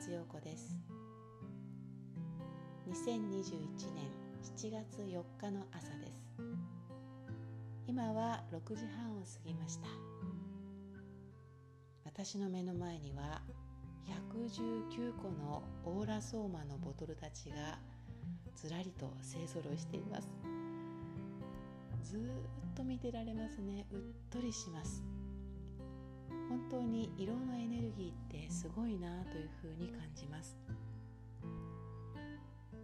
松陽子です。2021年7月4日の朝です。今は6時半を過ぎました。私の目の前には119個のオーラソーマのボトルたちがずらりと勢ぞろいしています。ずっと見てられますね。うっとりします。本当に色のエネルギーってすごいなというふうに感じます。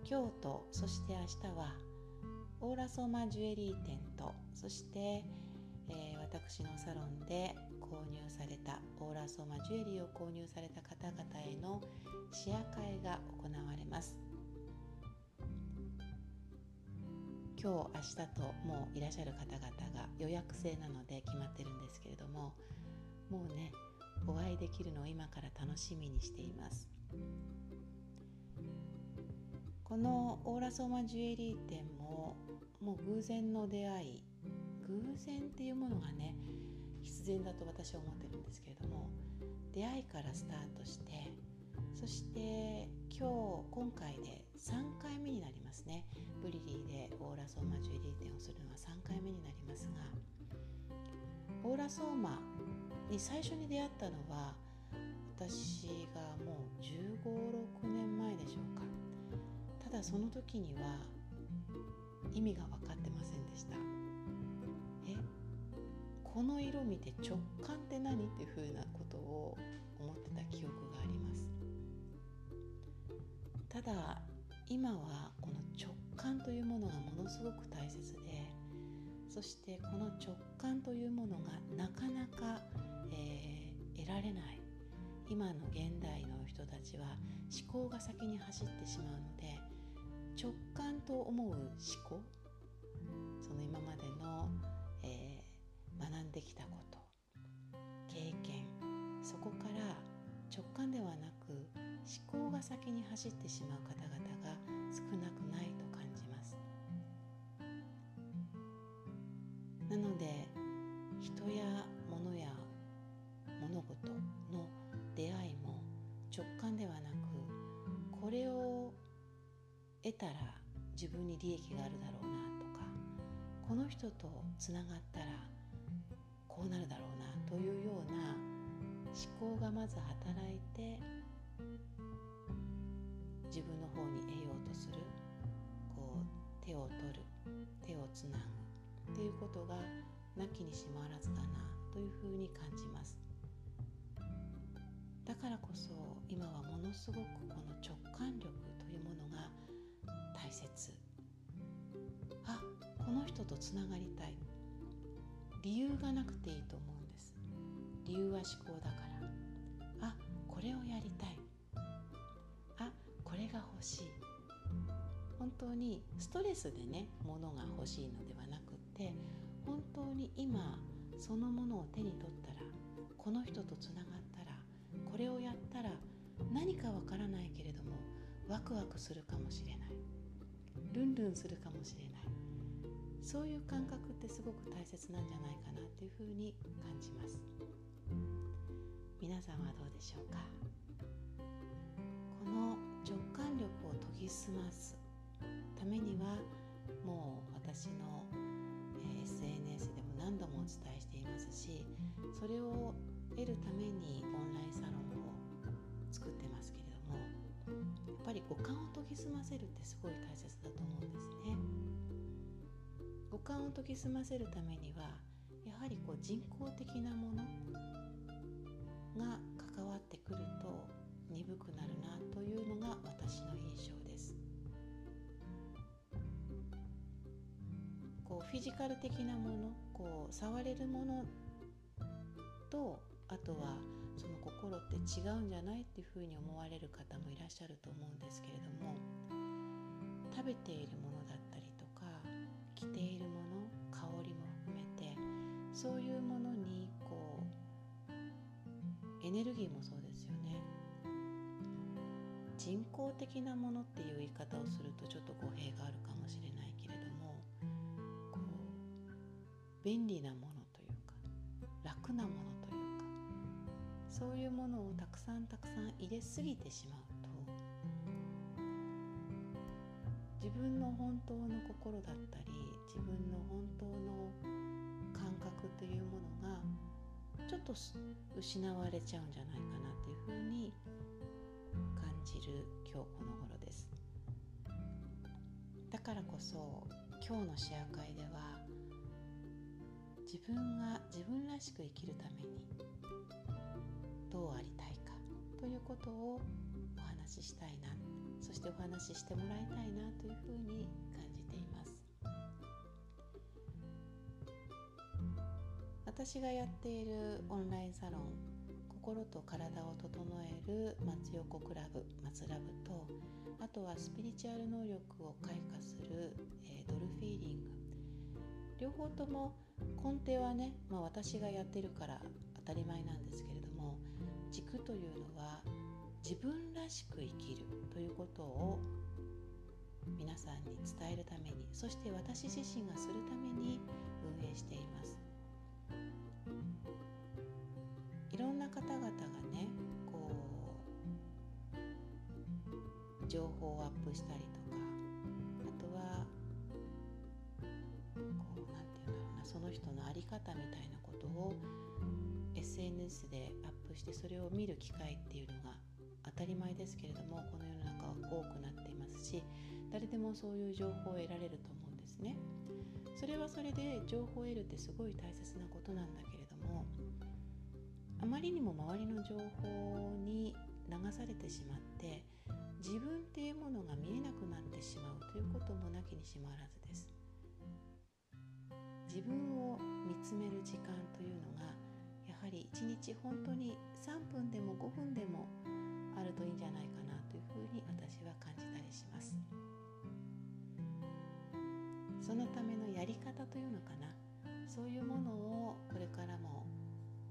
今日とそして明日はオーラソーマジュエリー店とそして、えー、私のサロンで購入されたオーラソーマジュエリーを購入された方々へのシェア会が行われます。今日明日ともういらっしゃる方々が予約制なので決まってるんですけれどももうねお会いできるのを今から楽しみにしています。このオーラソーマジュエリー店ももう偶然の出会い偶然っていうものがね必然だと私は思ってるんですけれども出会いからスタートしてそして今日今回で3回目になりますね。ブリリーでオーラソーマジュエリー店をするのは3回目になりますがオーラソーマに最初に出会ったのは私がもう1 5 6年前でしょうか。ただその時には意味が分かってませんでした。えこの色見て直感って何っていうふうなことを思ってた記憶があります。ただ今はこの直感というものがものすごく大切でそしてこの直感というものがなかなかえー、得られない。今の現代の人たちは思考が先に走ってしまうので直感と思う思考その今までの、えー、学んできたこと経験そこから直感ではなく思考が先に走ってしまう方々が少なく物事の出会いも直感ではなくこれを得たら自分に利益があるだろうなとかこの人とつながったらこうなるだろうなというような思考がまず働いて自分の方に得ようとするこう手を取る手をつなぐっていうことがなきにしもあらずだなというふうに感じます。だからこそ今はものすごくこの直感力というものが大切。あこの人とつながりたい。理由がなくていいと思うんです。理由は思考だから。あこれをやりたい。あこれが欲しい。本当にストレスでねものが欲しいのではなくって本当に今そのものを手に取ったらこの人とつながったらこれをやったら何かわからないけれどもワクワクするかもしれない。ルンルンするかもしれない。そういう感覚ってすごく大切なんじゃないかなっていうふうに感じます。皆さんはどうでしょうか？この直感力を研ぎ澄ますためにはもう私の SNS でも何度もお伝えしていますしそれを得るためにオンぱり五感を研ぎ澄ませるってすごい大切だと思うんですね。五感を研ぎ澄ませるためにはやはりこう人工的なものが関わってくると鈍くなるなというのが私の印象です。こうフィジカル的なものこう触れるものとあとはその心って違うんじゃないっていうふうに思われる方もいらっしゃると思うんですけれども食べているものだったりとか着ているもの香りも含めてそういうものにこうエネルギーもそうですよね。人工的なものっていう言い方をするとちょっと語弊があるかもしれないけれどもこう便利なものというか楽なものそういうものをたくさんたくさん入れすぎてしまうと自分の本当の心だったり自分の本当の感覚というものがちょっと失われちゃうんじゃないかなというふうに感じる今日この頃です。だからこそ今日のシェア会では自分が自分らしく生きるためにどうありたいかということをお話ししたいなそしてお話ししてもらいたいなというふうに感じています。私がやっているオンラインサロン心と体を整える松横クラブ松ラブとあとはスピリチュアル能力を開花する、えー、ドルフィーリング。両方とも根底はね、まあ、私がやってるから当たり前なんですけれど軸というのは自分らしく生きるということを皆さんに伝えるためにそして私自身がするために運営しています。いろんな方々がねこう情報をアップしたりとかあとはこうなんて言うんだろうなその人の在り方みたいなことを SNS でアップしてそれを見る機会っていうのが当たり前ですけれどもこの世の中は多くなっていますし誰でもそういう情報を得られると思うんですね。それはそれで情報を得るってすごい大切なことなんだけれどもあまりにも周りの情報に流されてしまって自分っていうものが見えなくなってしまうということもなきにしもあらずです自分を見つめる時間というのがやはり一日本当に3分でも5分でもあるといいんじゃないかなというふうに私は感じたりします。そのためのやり方というのかな。そういうものをこれからも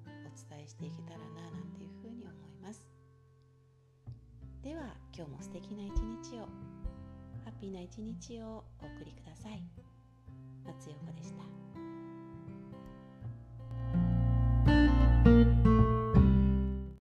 お伝えしていけたらななんていうふうに思います。では今日も素敵な一日をハッピーな一日をお送りください。松横でした。